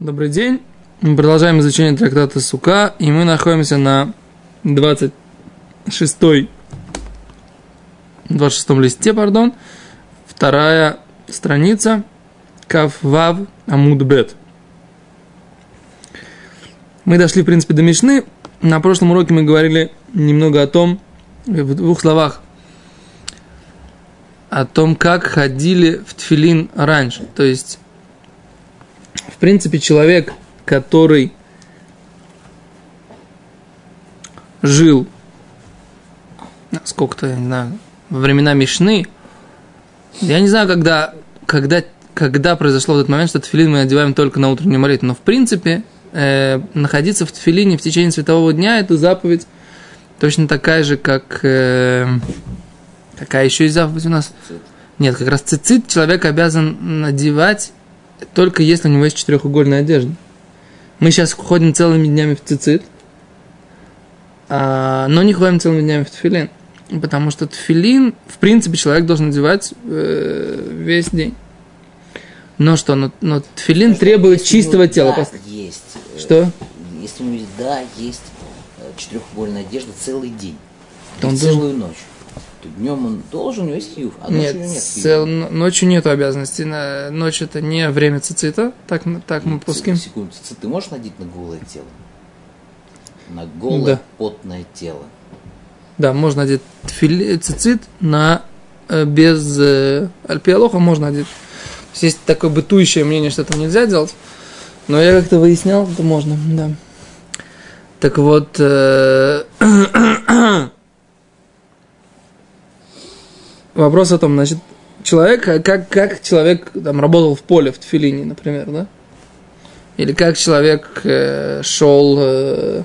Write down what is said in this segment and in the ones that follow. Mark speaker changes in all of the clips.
Speaker 1: Добрый день. Мы продолжаем изучение трактата Сука, и мы находимся на 26 26 листе, пардон, вторая страница, Кав Вав Амудбет. Мы дошли, в принципе, до Мишны. На прошлом уроке мы говорили немного о том, в двух словах, о том, как ходили в тфилин раньше. То есть, в принципе, человек, который жил сколько-то, я не знаю, во времена Мишны, я не знаю, когда, когда, когда произошло этот момент, что тфилин мы одеваем только на утреннюю молитву, но в принципе э, находиться в тфилине в течение светового дня – это заповедь точно такая же, как… Э, какая еще есть заповедь у нас? Нет, как раз цицит человек обязан надевать только если у него есть четырехугольная одежда. Мы сейчас ходим целыми днями в цицит, а, но не ходим целыми днями в тфилин. Потому что тфилин, в принципе, человек должен надевать э, весь день. Но что, но, но тфилин
Speaker 2: Если
Speaker 1: требует
Speaker 2: у него,
Speaker 1: чистого тела.
Speaker 2: Да,
Speaker 1: Пос-
Speaker 2: есть. э,
Speaker 1: Что?
Speaker 2: Если у него есть, да, есть э, четырехугольная одежда целый день.
Speaker 1: Он
Speaker 2: целую ночь. Днем он должен, у него есть хиюв, а
Speaker 1: Нет,
Speaker 2: ночью него нет
Speaker 1: цел- ночью нет обязанности. Ночь это не время цицита, так, так мы пуским.
Speaker 2: Секунду, ц- ты можешь надеть на голое тело? На голое
Speaker 1: Да.
Speaker 2: потное тело.
Speaker 1: Да, можно одеть тфили- цицит на э, без э, альпиалоха можно одеть. Есть есть такое бытующее мнение, что этого нельзя делать. Но я как-то выяснял, это можно, да. Так вот, э, вопрос о том, значит, человек, как, как человек там работал в поле, в тфилине, например, да? Или как человек э, шел э,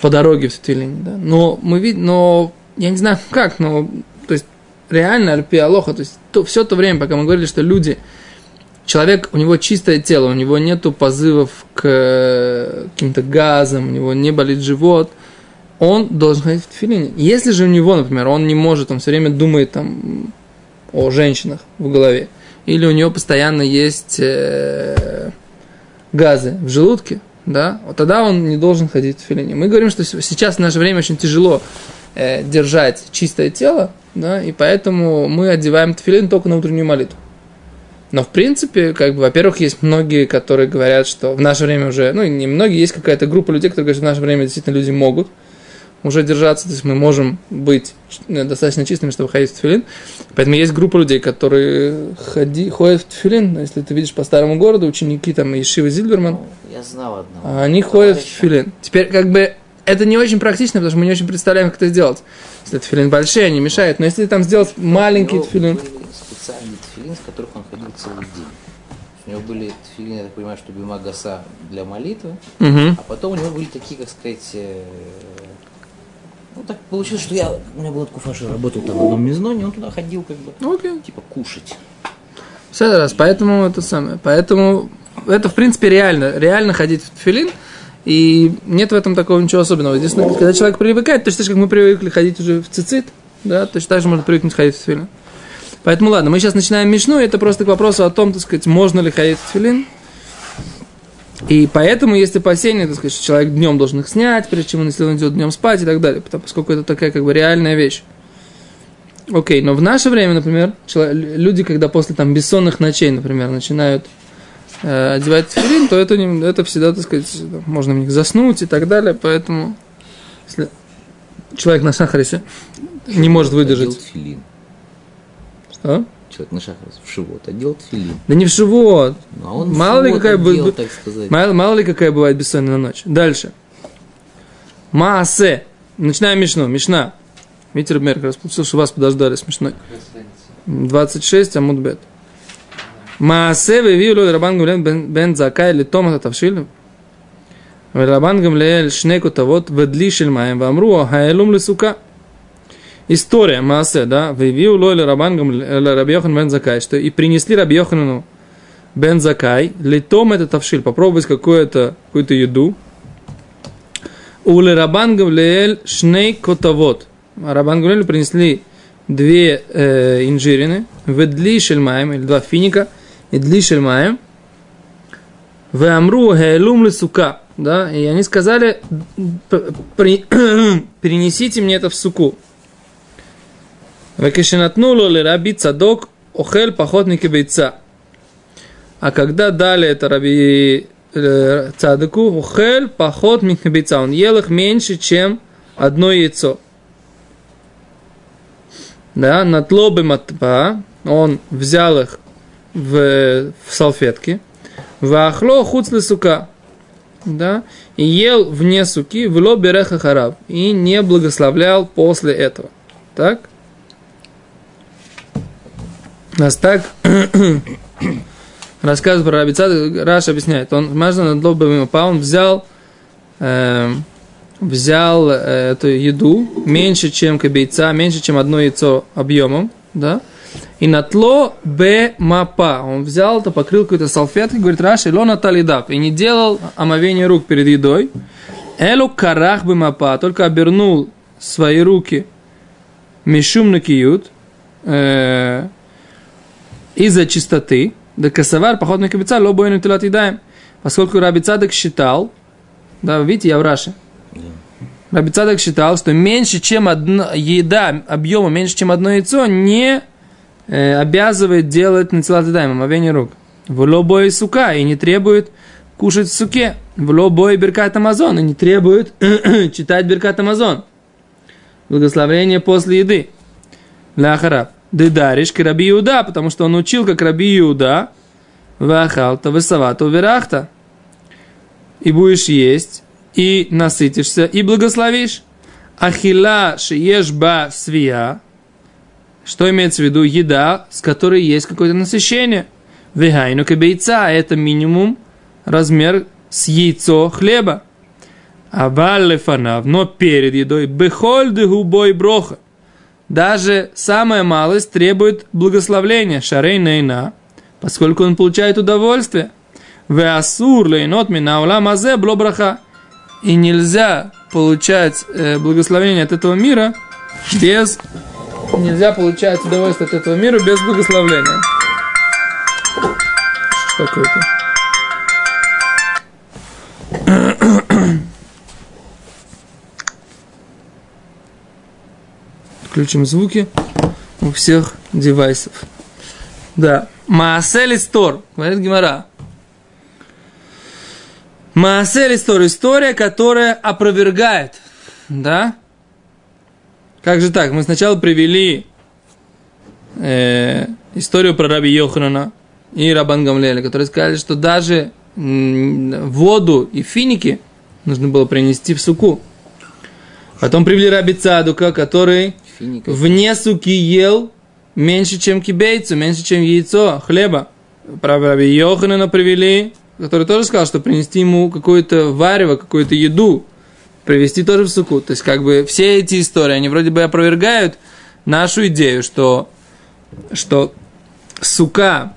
Speaker 1: по дороге в тфилине, да? Но мы видим, но я не знаю как, но то есть реально альпи алоха, то есть то, все то время, пока мы говорили, что люди, человек, у него чистое тело, у него нету позывов к э, каким-то газам, у него не болит живот, он должен ходить в тфилине. Если же у него, например, он не может, он все время думает там о женщинах в голове, или у него постоянно есть э, газы в желудке, да, вот тогда он не должен ходить в тфилине. Мы говорим, что сейчас в наше время очень тяжело э, держать чистое тело, да, и поэтому мы одеваем тфилин только на утреннюю молитву. Но в принципе, как бы, во-первых, есть многие, которые говорят, что в наше время уже, ну, не многие, есть какая-то группа людей, которые говорят, что в наше время действительно люди могут уже держаться, то есть мы можем быть э, достаточно чистыми, чтобы ходить в тфилин. Поэтому есть группа людей, которые ходи, ходят в тфилин, если ты видишь по старому городу, ученики там Ишивы Зильберман,
Speaker 2: Ну, я знал одного.
Speaker 1: а они ходят в тфилин. Теперь, как бы, это не очень практично, потому что мы не очень представляем, как это сделать. Если тфилин большие, они мешают. Но если там сделать маленький тфилин...
Speaker 2: были специальные тфилин, в которых он ходил целый день. У него были тфилины, я так понимаю, что бимагаса для молитвы,
Speaker 1: Мгм.
Speaker 2: а потом у него были такие, как сказать, э, ну так получилось, что я, у меня что я работал там в одном мизноне, он туда ходил как бы,
Speaker 1: Ну, окей.
Speaker 2: типа кушать.
Speaker 1: Все раз, поэтому это самое. Поэтому это, в принципе, реально. Реально ходить в тфилин. И нет в этом такого ничего особенного. Единственное, когда человек привыкает, точно так же, как мы привыкли ходить уже в цицит, да, точно так же можно привыкнуть ходить в тфилин. Поэтому ладно, мы сейчас начинаем мишну, это просто к вопросу о том, так сказать, можно ли ходить в тфилин. И поэтому есть опасения, так сказать, что человек днем должен их снять, прежде чем он, если он идет днем спать и так далее, потому, поскольку это такая как бы реальная вещь. Окей, но в наше время, например, люди, когда после там бессонных ночей, например, начинают э, одевать тфилин, то это, не- это всегда, так сказать, можно в них заснуть и так далее, поэтому если человек на сахаре не может выдержать. Что?
Speaker 2: человек на шахрис в шивот, а делает филин.
Speaker 1: Да не в шивот.
Speaker 2: Ну, а он
Speaker 1: мало ли какая делал,
Speaker 2: так сказать.
Speaker 1: Мало, мало ли какая бывает бессонная ночь. Дальше. Маасе. Начинаем Мишну. Мишна. Видите, Рубмер, как раз получил, что вас подождали смешной. 26, Амудбет. Маасе вивилю Рабан Гамлен бен Закай или Томас Тавшилю. Рабан Гамлеэль шнеку тавот ведли шельмаем вамру, а хаэлум лисука. сука. История, Маасе, да, вывил лой Рабан Гамлиэль, Раби Йохан бен Закай, что и принесли Раби Йоханану бен Закай, литом это тавшиль, попробовать какую-то какую еду. Уле Рабан Гамлиэль шней котовод. Рабан Гамлиэль принесли две э, инжирины, ведли шельмаем, или два финика, и дли шельмаем. В Амру Гейлум сука. Да, и они сказали, перенесите мне это в суку. Векешенатнуло ли раби цадок охель похотники бейца. А когда дали это раби э, цадыку, ухель поход микнебейца. Он ел их меньше, чем одно яйцо. Да, на тлобы матпа, он взял их в, в салфетки, в ахло хуцлы сука, да, и ел вне суки в ло береха хараб, и не благословлял после этого. Так? Нас так рассказывает про Рабицад, Раш объясняет, он маждан над лобовым он взял, э, взял эту еду меньше, чем кабейца, меньше, чем одно яйцо объемом, да, и натло б мапа. Он взял это, покрыл какой-то салфеткой, говорит, Раши, ло наталидав, и не делал омовение рук перед едой. Элу карах бы мапа, только обернул свои руки мишум на киют, э, из-за чистоты, да косовар, походный кабица, лобой на тилат едаем. Поскольку Раби Цадок считал, да, видите, я в Раше. Раби Цадок считал, что меньше, чем одна еда, объема меньше, чем одно яйцо, не э, обязывает делать на тилат едаем, омовение рук. В лобой сука, и не требует кушать в суке. В лобой беркат Амазон, и не требует читать беркат Амазон. Благословение после еды. Ляхараб. Дедариш к Раби Иуда, потому что он учил, как Раби Иуда, Вахалта, Весавата, Верахта. И будешь есть, и насытишься, и благословишь. Ахила шиешба свия. Что имеется в виду? Еда, с которой есть какое-то насыщение. Вегайну кабейца, это минимум размер с яйцо хлеба. А валлефанав, но перед едой, бехоль губой броха даже самая малость требует благословления, шарей нейна, поскольку он получает удовольствие. Веасур лейнот мина мазе блобраха. И нельзя получать э, благословение от этого мира без... Нельзя получать удовольствие от этого мира без благословления. Что такое-то? Включим звуки у всех девайсов. Да. Маасель Истор, говорит Гимара. Маасель Истор, история, которая опровергает. Да? Как же так? Мы сначала привели э, историю про раби Йоханана и Рабан Гамлеля, которые сказали, что даже воду и финики нужно было принести в суку. Потом привели раби Цадука, который. Вне суки ел меньше, чем кибейцу, меньше, чем яйцо, хлеба. Правда, Йоханана привели, который тоже сказал, что принести ему какое-то варево, какую-то еду, привезти тоже в суку. То есть, как бы, все эти истории, они вроде бы опровергают нашу идею, что, что сука,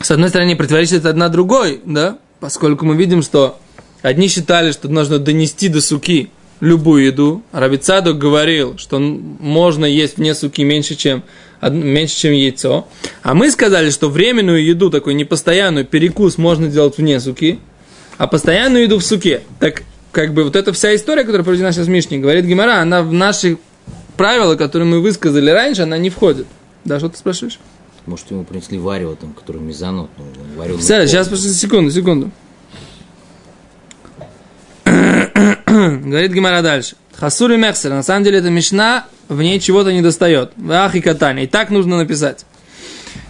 Speaker 1: с одной стороны, противоречит одна другой, да, поскольку мы видим, что одни считали, что нужно донести до суки любую еду. Рабицадок говорил, что можно есть вне суки меньше, чем, меньше, чем яйцо. А мы сказали, что временную еду, такой непостоянную, перекус можно делать вне суки, а постоянную еду в суке. Так как бы вот эта вся история, которая проведена сейчас в Мишне, говорит Гимара, она в наши правила, которые мы высказали раньше, она не входит. Да, что ты спрашиваешь?
Speaker 2: Может, ему принесли варево, там, который мезонот, ну,
Speaker 1: варево. Все, сейчас, секунду, секунду. Говорит Гимара дальше. Хасури Мехсер. На самом деле это Мишна, в ней чего-то не достает. Ах и катани. И так нужно написать.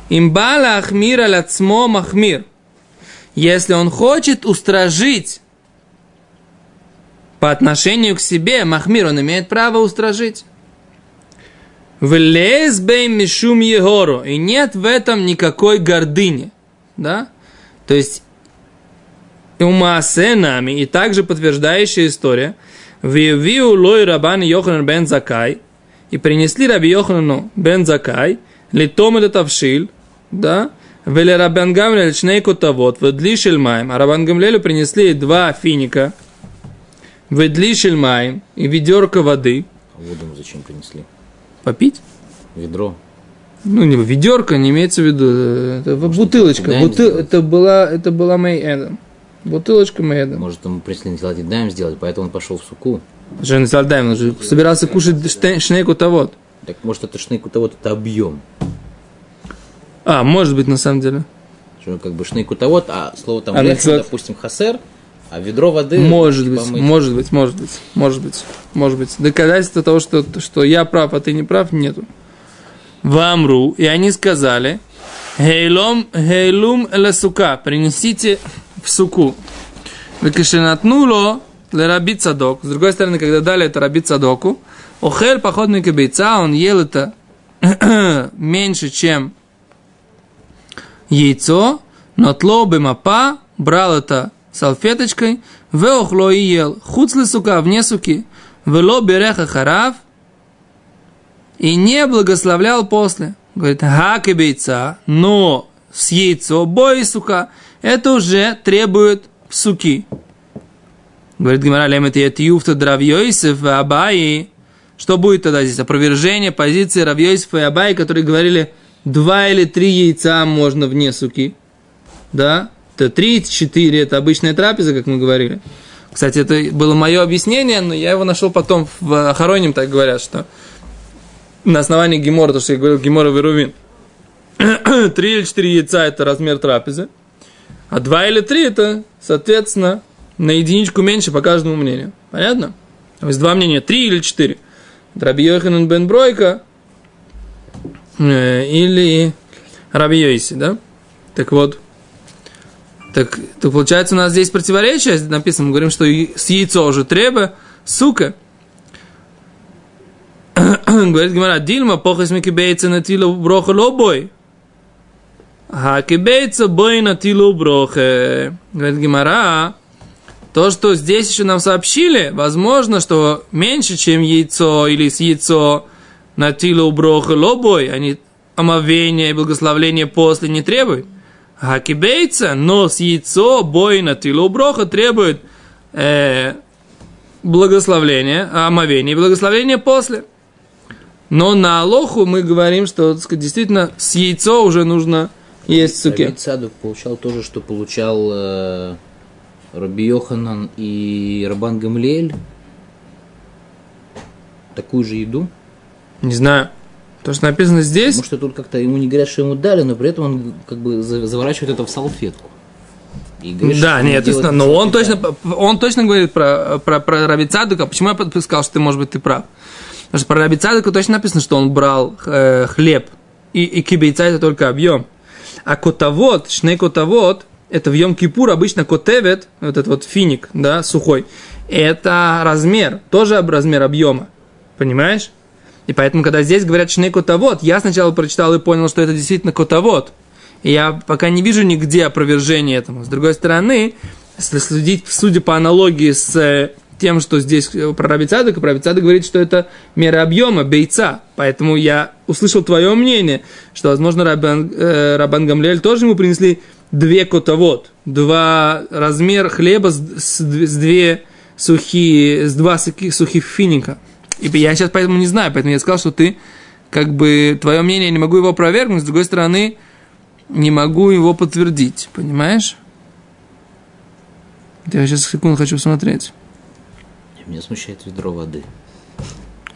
Speaker 1: Имбала ахмира ляцмо махмир. Если он хочет устражить по отношению к себе, махмир, он имеет право устражить. Влез бей мишум егору. И нет в этом никакой гордыни. Да? То есть Умаасе нами, и также подтверждающая история, Вивиу лой рабан Йоханан бен Закай, и принесли Раби Йоханану бен Закай, литом это тавшиль, да, Веле Рабан Гамлель шнейку тавот, ведли шельмаем, а Рабан Гамлелю принесли два финика, ведли шельмаем, и ведерко воды.
Speaker 2: А воду зачем принесли?
Speaker 1: Попить?
Speaker 2: Ведро.
Speaker 1: Ну, не ведерко, не имеется в виду. э, Это бутылочка.
Speaker 2: Даем
Speaker 1: Бутыл- это была, это была Мэй Эдем. Бутылочка Эдем.
Speaker 2: Может, ему прислали салат даем сделать, поэтому он пошел в суку.
Speaker 1: Жен Сальдайм, он же собирался кушать шнейку того.
Speaker 2: Так может это шнейк у того-то это объем.
Speaker 1: А, может быть, на самом деле.
Speaker 2: Что как бы шнейк у того а слово там
Speaker 1: А началось-
Speaker 2: допустим, хасер, а ведро воды...
Speaker 1: Может быть,
Speaker 2: мы-
Speaker 1: может быть, может быть, может быть, может быть. Доказательства того, что, что я прав, а ты не прав, нету. Вамру, и они сказали, Гейлом, гейлум сука, принесите в суку. Векашенатнуло для раби цадок. С другой стороны, когда дали это раби цадоку, охель походный кабейца, он ел это меньше, чем яйцо, но тло бы мапа, брал это салфеточкой, веохло и ел, хуцли сука, вне суки, вело береха харав, и не благословлял после. Говорит, гаки бейца, но с яйцо, бой сука, это уже требует суки. Говорит Гимара, лем это юфта дравьёйсев Абаи. Что будет тогда здесь? Опровержение позиции Равьёйсефа и Абаи, которые говорили, два или три яйца можно вне суки. Да? Это три, четыре, это обычная трапеза, как мы говорили. Кстати, это было мое объяснение, но я его нашел потом в Ахароним, так говорят, что на основании Гемора, то, что я говорил, Гемора Верувин. Три или четыре яйца – это размер трапезы, а два или три – это, соответственно, на единичку меньше по каждому мнению. Понятно? То есть два мнения – три или четыре. Раби Йоханан бен Бройка э, или Раби Йоси, да? Так вот, так, так получается у нас здесь противоречие написано, мы говорим, что с яйцо уже треба, сука. Говорит Гимара, Дильма, похас микибейца на тилу броха лобой. А кибейца бой на тилу броха. Говорит Гимара, то, что здесь еще нам сообщили, возможно, что меньше, чем яйцо или с яйцо на тилу броха лобой, они омовения и благословления после не требуют. А кибейца, но с яйцо бой на тилу броха требует э, благословления, омовения и благословения после. Но на Алоху мы говорим, что сказать, действительно с яйцо уже нужно есть в суке.
Speaker 2: Раби Цадук получал то же, что получал э, Раби Йоханан и Рабан Гамлиэль. Такую же еду.
Speaker 1: Не знаю. То, что написано здесь,
Speaker 2: Потому что тут как-то ему не говорят, что ему дали, но при этом он как бы за- заворачивает это в салфетку. И говорит,
Speaker 1: Да, нет, естественно, но он точно, он точно говорит про, про, про Раби Цадука. Почему я под- сказал, что ты, может быть, ты прав? Потому что про Раби Цадука точно написано, что он брал э, хлеб, и, и кибейца это только объем. А котовод, шней котовод, это в Йом Кипур обычно котевет, вот этот вот финик, да, сухой, это размер, тоже об- размер объема. Понимаешь? И поэтому, когда здесь говорят шней котовод, я сначала прочитал и понял, что это действительно котовод. И я пока не вижу нигде опровержения этому. С другой стороны, если следить, судя по аналогии с э, тем, что здесь э, про Раби Цадок, про Раби говорит, что это мера объема, бейца. Поэтому я услышал твое мнение, что, возможно, Рабан, э, Рабан Гамлель тоже ему принесли две котовод, два размер хлеба с, с, с две сухие, с два сухих, сухих финика. И я сейчас поэтому не знаю, поэтому я сказал, что ты, как бы, твое мнение, не могу его опровергнуть, с другой стороны, не могу его подтвердить, понимаешь? Я сейчас секунду хочу посмотреть.
Speaker 2: Меня смущает ведро воды.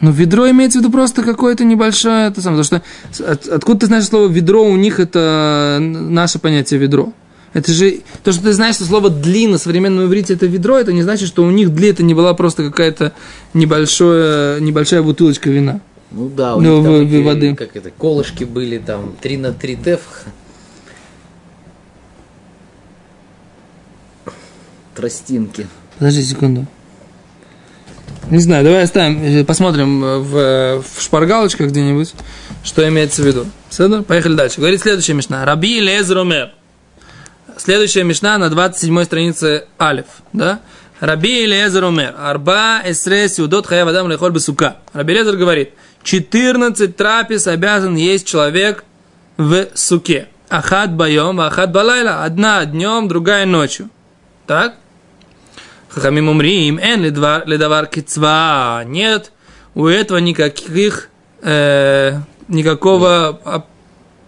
Speaker 1: Ну, ведро имеется в виду просто какое-то небольшое, это самое, потому что от- откуда ты знаешь слово ведро, у них это наше понятие ведро. Это же, то, что ты знаешь, что слово «дли» на современном иврите это ведро, это не значит, что у них «дли» это не была просто какая-то небольшое, небольшая бутылочка вина.
Speaker 2: Ну да, у
Speaker 1: Ну,
Speaker 2: них там
Speaker 1: в- в-
Speaker 2: такие,
Speaker 1: воды.
Speaker 2: как это, колышки были там 3 на 3 теф. Тростинки.
Speaker 1: Подожди секунду. Не знаю, давай оставим, э, посмотрим э, в, э, в шпаргалочках где-нибудь, что имеется в виду. Все, Поехали дальше. Говорит следующая мишна. Раби Лезер. Следующая мишна на 27 странице Алиф. Да? Раби Лезер Омер. Арба эсрес юдот хая вадам лехоль бесука. Раби Лезер говорит, 14 трапез обязан есть человек в суке. Ахат байом, ахат балайла. Одна днем, другая ночью. Так? Хахамим умрим, эн ледавар кицва. Нет, у этого никаких, э, никакого оп-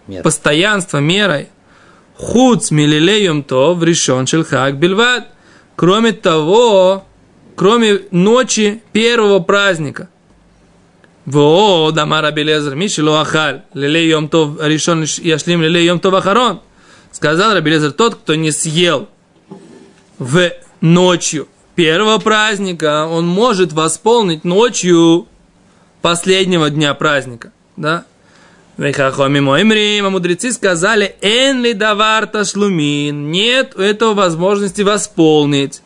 Speaker 2: Мера.
Speaker 1: постоянство мерой. Хуц милилеем то в решен шельхак бельват. Кроме того, кроме ночи первого праздника. Во, дамар Рабелезер, Мишелу Ахаль, лилей йом тов решен яшлим лилей йом тов ахарон. Сказал Рабелезер, тот, кто не съел в ночью первого праздника, он может восполнить ночью последнего дня праздника. Да? Вехахоми моим а мудрецы сказали, эн ли шлумин, нет у этого возможности восполнить.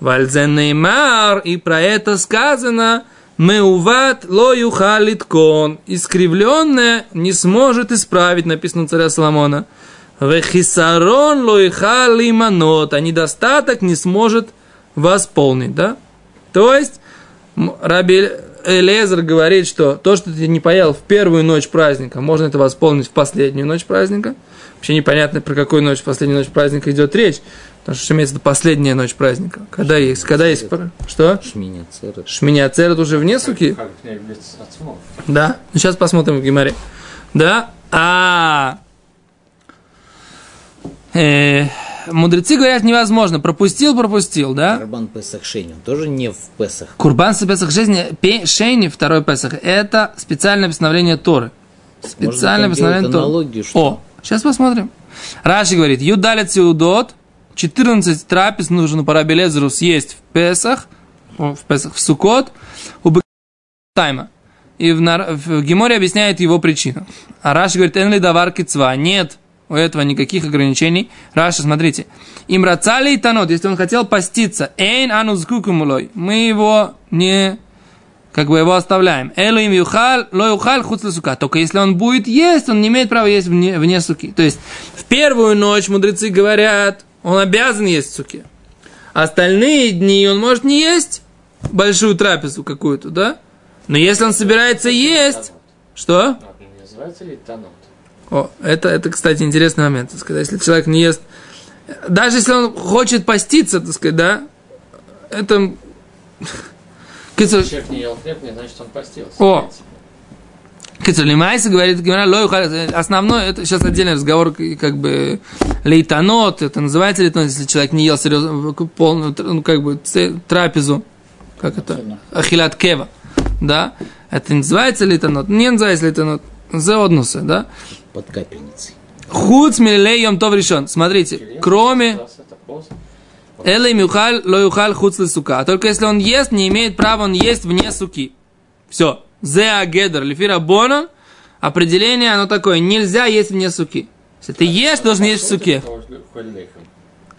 Speaker 1: Вальзен Неймар, и про это сказано, Меуват ло юхалиткон, искривленное не сможет исправить, написано царя Соломона. Вехисарон ло юхалиманот, а недостаток не сможет восполнить, да? То есть, Раби Элезер говорит, что то, что ты не поел в первую ночь праздника, можно это восполнить в последнюю ночь праздника. Вообще непонятно, про какую ночь, последнюю ночь праздника идет речь. Потому что имеется в виду последняя ночь праздника. Когда есть, когда есть, что?
Speaker 2: Шминя церет.
Speaker 1: Шминя церет уже вне суки? Да. Ну, сейчас посмотрим в Гимаре. Да. А э, мудрецы говорят, невозможно. Пропустил, пропустил, да?
Speaker 2: Карбан Песах Шейни, он тоже не в Песах.
Speaker 1: Курбан Песах пе- Шейни, второй Песах, это специальное постановление Торы. Специальное
Speaker 2: Можно там
Speaker 1: постановление Торы.
Speaker 2: аналогию, что-
Speaker 1: О, сейчас посмотрим. Раши говорит, Юдалит Сеудот, 14 трапез нужно по Рабелезеру съесть в Песах, в Песах, в Сукот, у тайма. И в, в Геморе объясняет его причину. А Раши говорит, энли давар кицва. Нет у этого никаких ограничений. Раша, смотрите. Им рацали и танот, если он хотел поститься. Эйн анус кукумулой. Мы его не как бы его оставляем. Элу им юхал, ло юхал хуц сука. Только если он будет есть, он не имеет права есть вне, вне суки. То есть в первую ночь мудрецы говорят, он обязан есть в суке. Остальные дни он может не есть большую трапезу какую-то, да? Но если он собирается есть, что?
Speaker 3: Называется ли танот?
Speaker 1: О, это, это, кстати, интересный момент. так сказать. Если человек не ест, даже если он хочет поститься, так сказать, да, это... Кицур-
Speaker 3: Человек не ел хлеб, не значит, он постился.
Speaker 1: О. Кицур Лимайса говорит, Гимара, это сейчас отдельный разговор, как бы лейтанот, это называется лейтанот, если человек не ел серьезно, полную, ну, как бы, трапезу, как это, ахилат кева, да, это называется лейтанот, не называется лейтанот, зеоднуса, да,
Speaker 2: Под капельницей.
Speaker 1: Худ милей тов решен. Смотрите, кроме элей мюхаль ло юхаль худ сука. Только если он ест, не имеет права он есть вне суки. Все. Зе агедер лифира бона. Определение оно такое. Нельзя есть вне суки. Если ты ешь, должен есть в суке.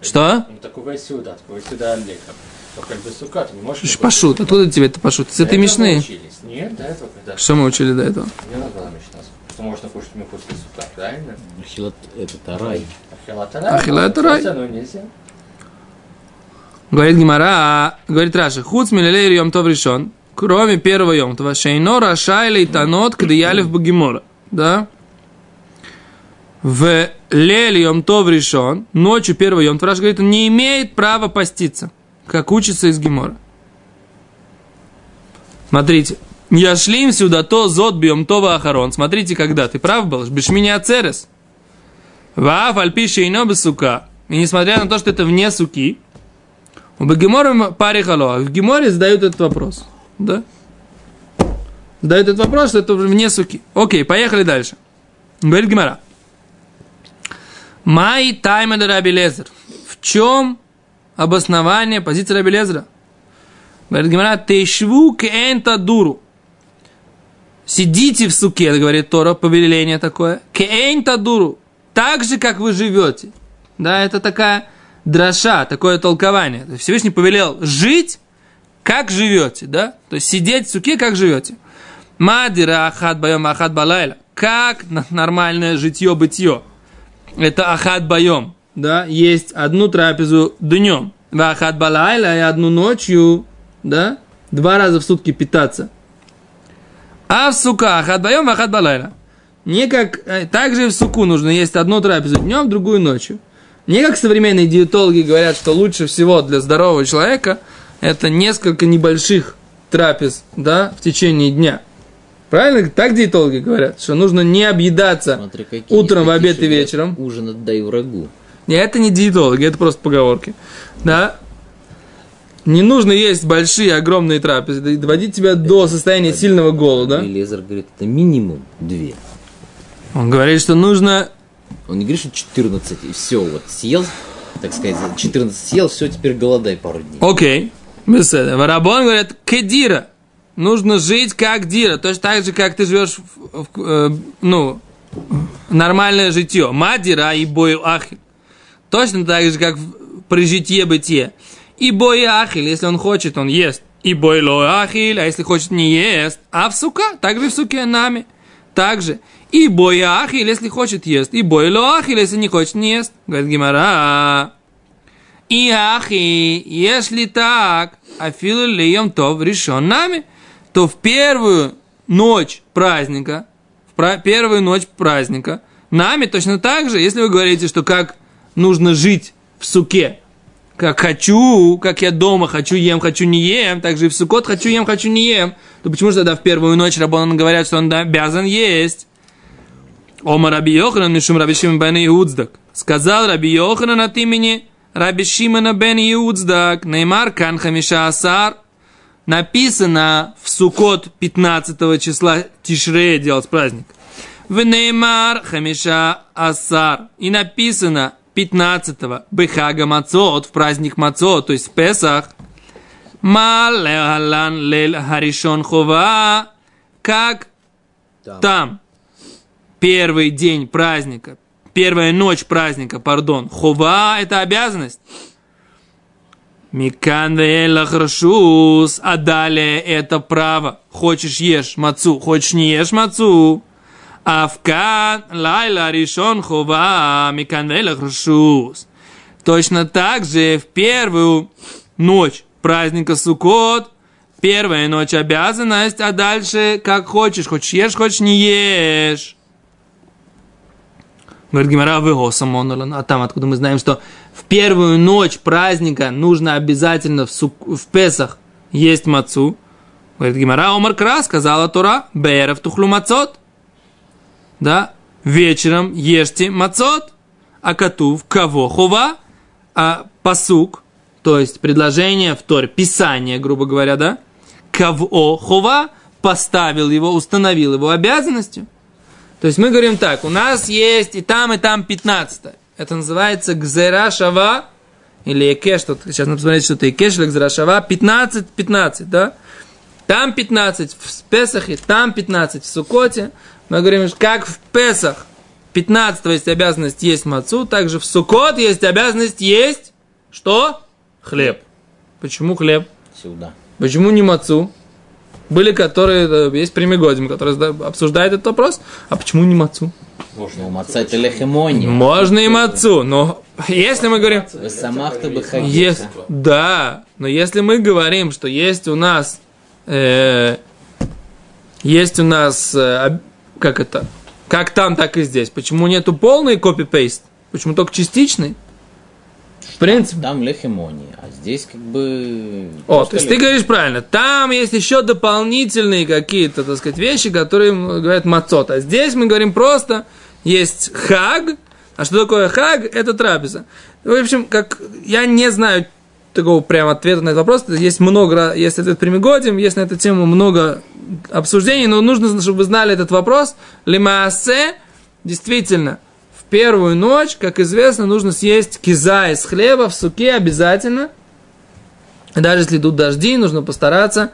Speaker 1: Что?
Speaker 3: Такого сюда, такого сюда лехом. Только без сука, ты не можешь...
Speaker 1: Пашут. Откуда тебе это пашут? Это мишны.
Speaker 3: Нет, до этого когда?
Speaker 1: Что мы учили до этого?
Speaker 3: Не надо была мечта. Что можно кушать мне после сука, правильно?
Speaker 2: Хилат, это рай.
Speaker 3: Ахилатара.
Speaker 1: Ахилатарай.
Speaker 3: Ну, нельзя.
Speaker 1: Говорит Гимара, говорит Раши, худ милелей йом тов решен, кроме первого йом това, шейно рашай танот кдеялев багимора. Да? В лель йом тов решен, ночью первого йом Раши говорит, он не имеет права поститься, как учится из Гимора. Смотрите, Яшлим сюда то зод бьем това ахарон. Смотрите, когда ты прав был, бешмини ацерес. Ваф альпиши ино сука. И несмотря на то, что это вне суки, у Бегемора паре хало. В Геморе задают этот вопрос. Да? Задают этот вопрос, что это вне суки. Окей, поехали дальше. Говорит Гемора. Май тайма Раби Лезер. В чем обоснование позиции Раби Лезера? Говорит Гемора, тешву кеэнта дуру. Сидите в суке, говорит Тора, повеление такое. Кеэнта дуру. Так же, как вы живете. Да, это такая дроша, такое толкование. Всевышний повелел жить, как живете, да? То есть сидеть в суке, как живете. Мадира ахад байом ахад балайла. Как нормальное житье-бытие. Это ахад байом, да? Есть одну трапезу днем. Ва ахад балайла и одну ночью, да? Два раза в сутки питаться. А в сука ахад байом ахад балайла. Не как, э, также в суку нужно есть одну трапезу днем, другую ночью. Не как современные диетологи говорят, что лучше всего для здорового человека это несколько небольших трапез, да, в течение дня. Правильно? Так диетологи говорят, что нужно не объедаться
Speaker 2: Смотри,
Speaker 1: утром, в обед и вечером.
Speaker 2: Ужин отдай врагу.
Speaker 1: Не, это не диетологи, это просто поговорки. Да? Не нужно есть большие, огромные трапезы, доводить тебя до состояния сильного голода.
Speaker 2: Лезер говорит, это минимум две.
Speaker 1: Он говорит, что нужно
Speaker 2: Он не говорит, что 14, и все, вот съел, так сказать, 14 съел, все, теперь голодай пару дней.
Speaker 1: Окей. Беседа. Варабон говорят, кедира. Нужно жить как дира. Точно так же, как ты живешь, в, в- э, ну, нормальное житье. Мадира и бою ахиль. Точно так же, как при житье бытие. И бой ахиль, если он хочет, он ест. И бой ло ахиль, а если хочет, не ест. А в сука, также в суке нами. Также. И бой ахиль, если хочет, ест. И бой ло ахиль, если не хочет, не ест. Говорит Гимара. И ахи, если так, афилу леем то решен нами, то в первую ночь праздника, в пра- первую ночь праздника, нами точно так же, если вы говорите, что как нужно жить в суке, как хочу, как я дома хочу ем, хочу не ем, так же и в сукот хочу ем, хочу не ем, то почему же тогда в первую ночь Рабонан говорят, что он обязан есть? Ома Раби Йоханан, Мишум Раби Шимон бен Иудздак. Сказал Раби Йоханан от имени Раби Шимона бен Иудздак. Неймар кан хамиша асар. Написано в Сукот 15 числа Тишрея делать праздник. В Неймар хамиша асар. И написано 15-го Бехага Мацот, в праздник Мацот, то есть в Песах. Ма легалан лель харишон хова. Как там первый день праздника, первая ночь праздника, пардон, хова – это обязанность. Микан а далее это право. Хочешь ешь мацу, хочешь не ешь мацу. Авкан лайла решен хова, микан веэлах рашус. Точно так же в первую ночь праздника Суккот, первая ночь обязанность, а дальше как хочешь, хочешь ешь, хочешь не ешь. Говорит Гимара, вы а там откуда мы знаем, что в первую ночь праздника нужно обязательно в, сук, в Песах есть мацу. Говорит Гимара, Омар Кра, сказала Тора, Берев тухлю мацот. Да, вечером ешьте мацот. А коту кого хова? А пасук, то есть предложение в Торе, писание, грубо говоря, да? Кого хова поставил его, установил его обязанностью. То есть мы говорим так, у нас есть и там, и там 15. Это называется гзера шава, или экеш, тут, сейчас надо посмотреть, что это экеш или гзера шава, 15, 15, да? Там 15 в Песахе, там 15 в Сукоте. Мы говорим, как в Песах 15 есть обязанность есть мацу, также в Сукот есть обязанность есть что? Хлеб. Почему хлеб?
Speaker 2: Сюда.
Speaker 1: Почему не мацу? Были, которые, э, есть Примигодим, который обсуждает этот вопрос. А почему не мацу?
Speaker 2: Ну, маца это лехемони.
Speaker 1: Можно и мацу, но если мы говорим...
Speaker 2: Вы самах-то бы
Speaker 1: Есть, да, но если мы говорим, что есть у нас... э, есть у нас... э, как это? Как там, так и здесь. Почему нету полный копи-пейст? Почему только частичный? В принципе...
Speaker 2: Там лехемони, а здесь как бы...
Speaker 1: О, то есть ты
Speaker 2: лех-
Speaker 1: говоришь правильно. Там есть еще дополнительные какие-то, так сказать, вещи, которые говорят мацот. А здесь мы говорим просто, есть хаг. А что такое хаг? Это трапеза. В общем, как я не знаю такого прям ответа на этот вопрос. Есть много, есть ответ примигодим, есть на эту тему много обсуждений, но нужно, чтобы вы знали этот вопрос. Лимаасе, действительно, в первую ночь, как известно, нужно съесть киза из хлеба в суке обязательно. Даже если идут дожди, нужно постараться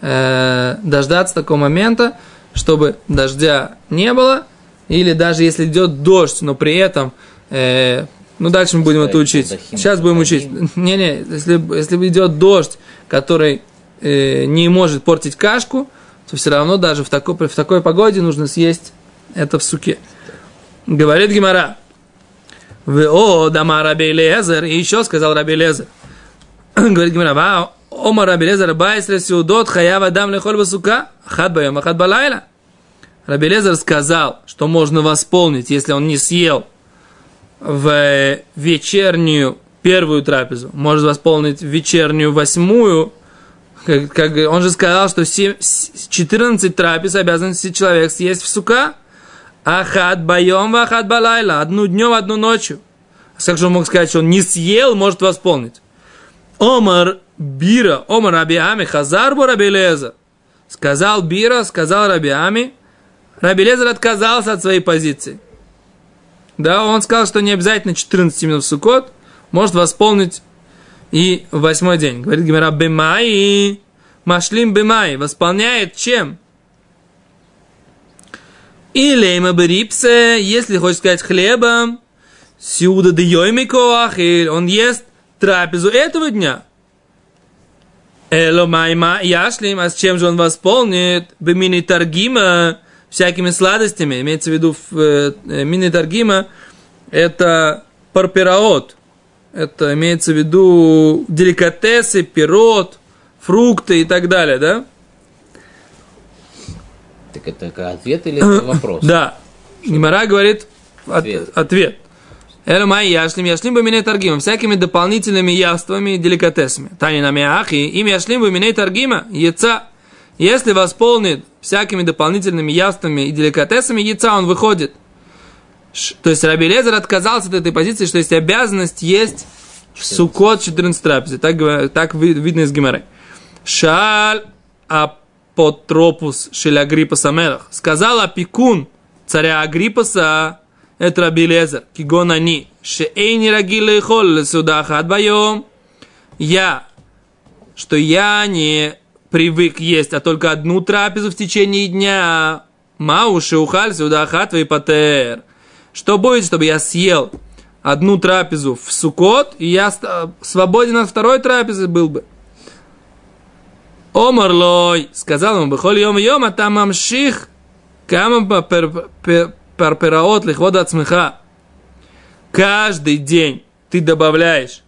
Speaker 1: э, дождаться такого момента, чтобы дождя не было, или даже если идет дождь, но при этом, э, ну дальше мы будем это учить. Сейчас будем учить. Не-не, если, если идет дождь, который э, не может портить кашку, то все равно даже в такой, в такой погоде нужно съесть это в суке. Говорит Гимара. О, дама Раби Лезер. И еще сказал Раби Лезер. Говорит Гимара, ва, ома Раби Лезер, байсре сиудот, хаява дам лехоль басука, ахад байом, ахад балайла. Раби Лезер сказал, что можно восполнить, если он не съел в вечернюю первую трапезу, может восполнить вечернюю восьмую, Как, как он же сказал, что семь- с- 14 трапез обязан человек съесть в сука. Ахат боем, ахат балайла. Одну днем, одну ночью. А Как же он мог сказать, что он не съел, может восполнить? Омар Бира, Омар Рабиами, Хазарбу Рабилеза. Сказал Бира, сказал Рабиами. Рабилезер отказался от своей позиции. Да, он сказал, что не обязательно 14 именно в Сукот, может восполнить и восьмой день. Говорит Гимера, Бемай, Машлим Бемай, восполняет чем? Или има берипсе, если хочешь сказать хлебом, сюда де йоймикоахиль, он ест трапезу этого дня. Эло майма яшлим, а с чем же он восполнит? Бемини таргима, всякими сладостями, имеется в виду э, э, мини таргима, это парпираот, это имеется в виду деликатесы, пирот, фрукты и так далее, да?
Speaker 2: Так это ответ или это вопрос?
Speaker 1: Да. Гимара говорит от-
Speaker 2: Ответ.
Speaker 1: ответ. Эль май яшлим, яшлим бы миней торгима, всякими дополнительными яствами и деликатесами. Тани на мяхи, им яшлим бы миней торгима, яйца. Если восполнит всякими дополнительными яствами и деликатесами, яйца он выходит. То есть Раби Лезер отказался от этой позиции, что есть обязанность есть в Сукот 14 трапезы. Так, так ви- видно из Гимары. Шаль апотропус шеля Агриппаса Мелах. Сказал опекун царя Агриппаса, это Раби Лезер, кигон они, шеэйни рагилы холл судахат байом. Я, что я не привык есть, а только одну трапезу в течение дня. Мауши ухаль судахат патер. Что будет, чтобы я съел одну трапезу в Сукот, и я свободен от второй трапезы был бы. Омарлой, сказал ему, бихоль йом йом, а там амших, кама парпераот лихвода от смеха. Каждый день ты добавляешь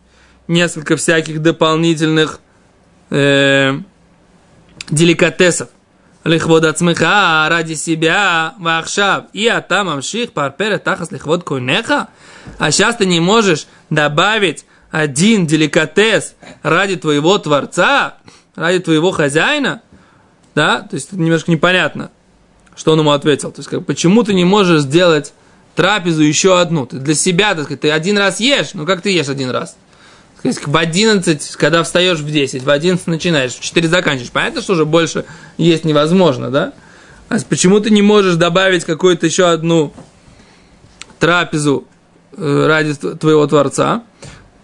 Speaker 1: несколько всяких дополнительных э, деликатесов. Лихвод от смеха ради себя вахшав. И атам амших парпера тахас лихвод койнеха. А сейчас ты не можешь добавить один деликатес ради твоего Творца, ради твоего хозяина. Да, то есть это немножко непонятно, что он ему ответил. То есть как, почему ты не можешь сделать трапезу еще одну? Ты для себя, так сказать, ты один раз ешь, ну как ты ешь один раз? То есть в 11, когда встаешь в 10, в 11 начинаешь, в 4 заканчиваешь. Понятно, что уже больше есть невозможно, да? А почему ты не можешь добавить какую-то еще одну трапезу э, ради тв- твоего Творца?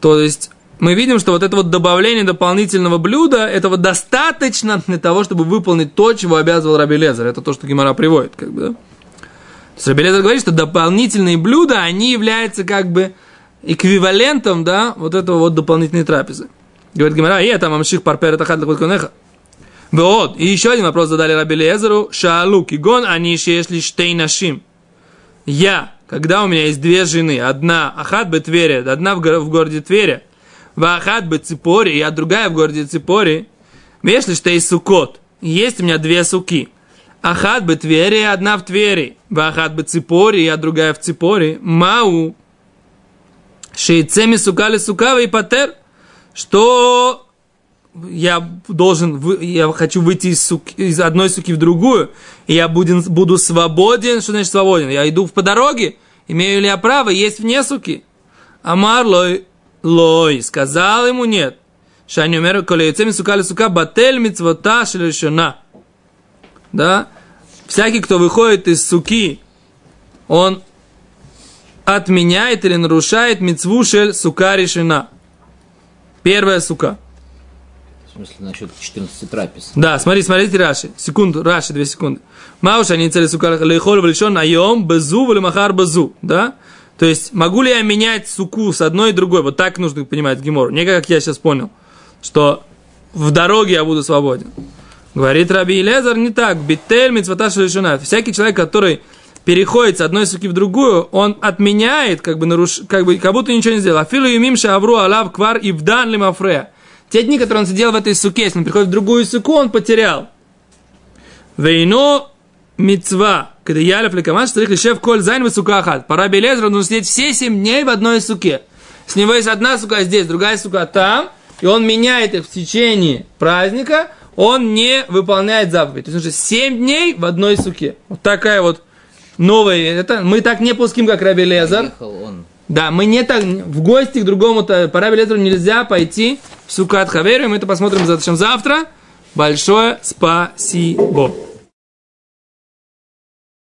Speaker 1: То есть мы видим, что вот это вот добавление дополнительного блюда, этого достаточно для того, чтобы выполнить то, чего обязывал Раби Лезер. Это то, что Гимара приводит, как бы, да? То есть Раби Лезер говорит, что дополнительные блюда, они являются как бы эквивалентом, да, вот этого вот дополнительной трапезы. Говорит Гимара, и это мамших парпер это хад конеха. Вот, и еще один вопрос задали Раби Лезеру. Шаалу кигон, они еще если штей нашим. Я, когда у меня есть две жены, одна Ахат бы Твере, одна в, в городе Твере, в Ахат бы Ципори, а другая в городе Ципори, если что есть сукот, есть у меня две суки. Ахат бы Твери, одна в Твери, в Ахат бы Ципори, а другая в Ципори, Мау, Шейцеми сукали сукава и патер, что я должен, я хочу выйти из, суки- из одной суки в другую, и я буду, буду свободен. Что значит свободен? Я иду по дороге, имею ли я право есть вне суки? Амар лой, лой, сказал ему нет. Шани умер, коли яйцеми сукали сука, батель мицвота шелешона. Да? Всякий, кто выходит из суки, он отменяет или нарушает мицву шель сука решена. Первая сука.
Speaker 2: В смысле, насчет 14 трапез.
Speaker 1: Да, смотри, смотрите Раши. Секунду, Раши, две секунды. Мауша они цели сука лейхоль влечен айом безу или махар безу. Да? То есть, могу ли я менять суку с одной и другой? Вот так нужно понимать Гимор. Не как я сейчас понял, что в дороге я буду свободен. Говорит Раби Илезар не так. Битель митцвата шелешуна. Всякий человек, который переходит с одной суки в другую, он отменяет, как бы, наруш... как, бы как будто ничего не сделал. Афилу юмим шавру алав квар и вдан лимафрея. Те дни, которые он сидел в этой суке, если он приходит в другую суку, он потерял. Вейно мецва, когда ялев лекамаш, старик лишев коль зайн в сукахат. Пора Белезра, он нужно сидеть все семь дней в одной суке. С него есть одна сука здесь, другая сука там, и он меняет их в течение праздника, он не выполняет заповедь. То есть он же 7 дней в одной суке. Вот такая вот новая. Это, мы так не пуским, как Раби Лезар. Да, мы не так, в гости к другому-то, по Раби Лезеру нельзя пойти в Сукат Хаверу, мы это посмотрим завтра. Большое спасибо.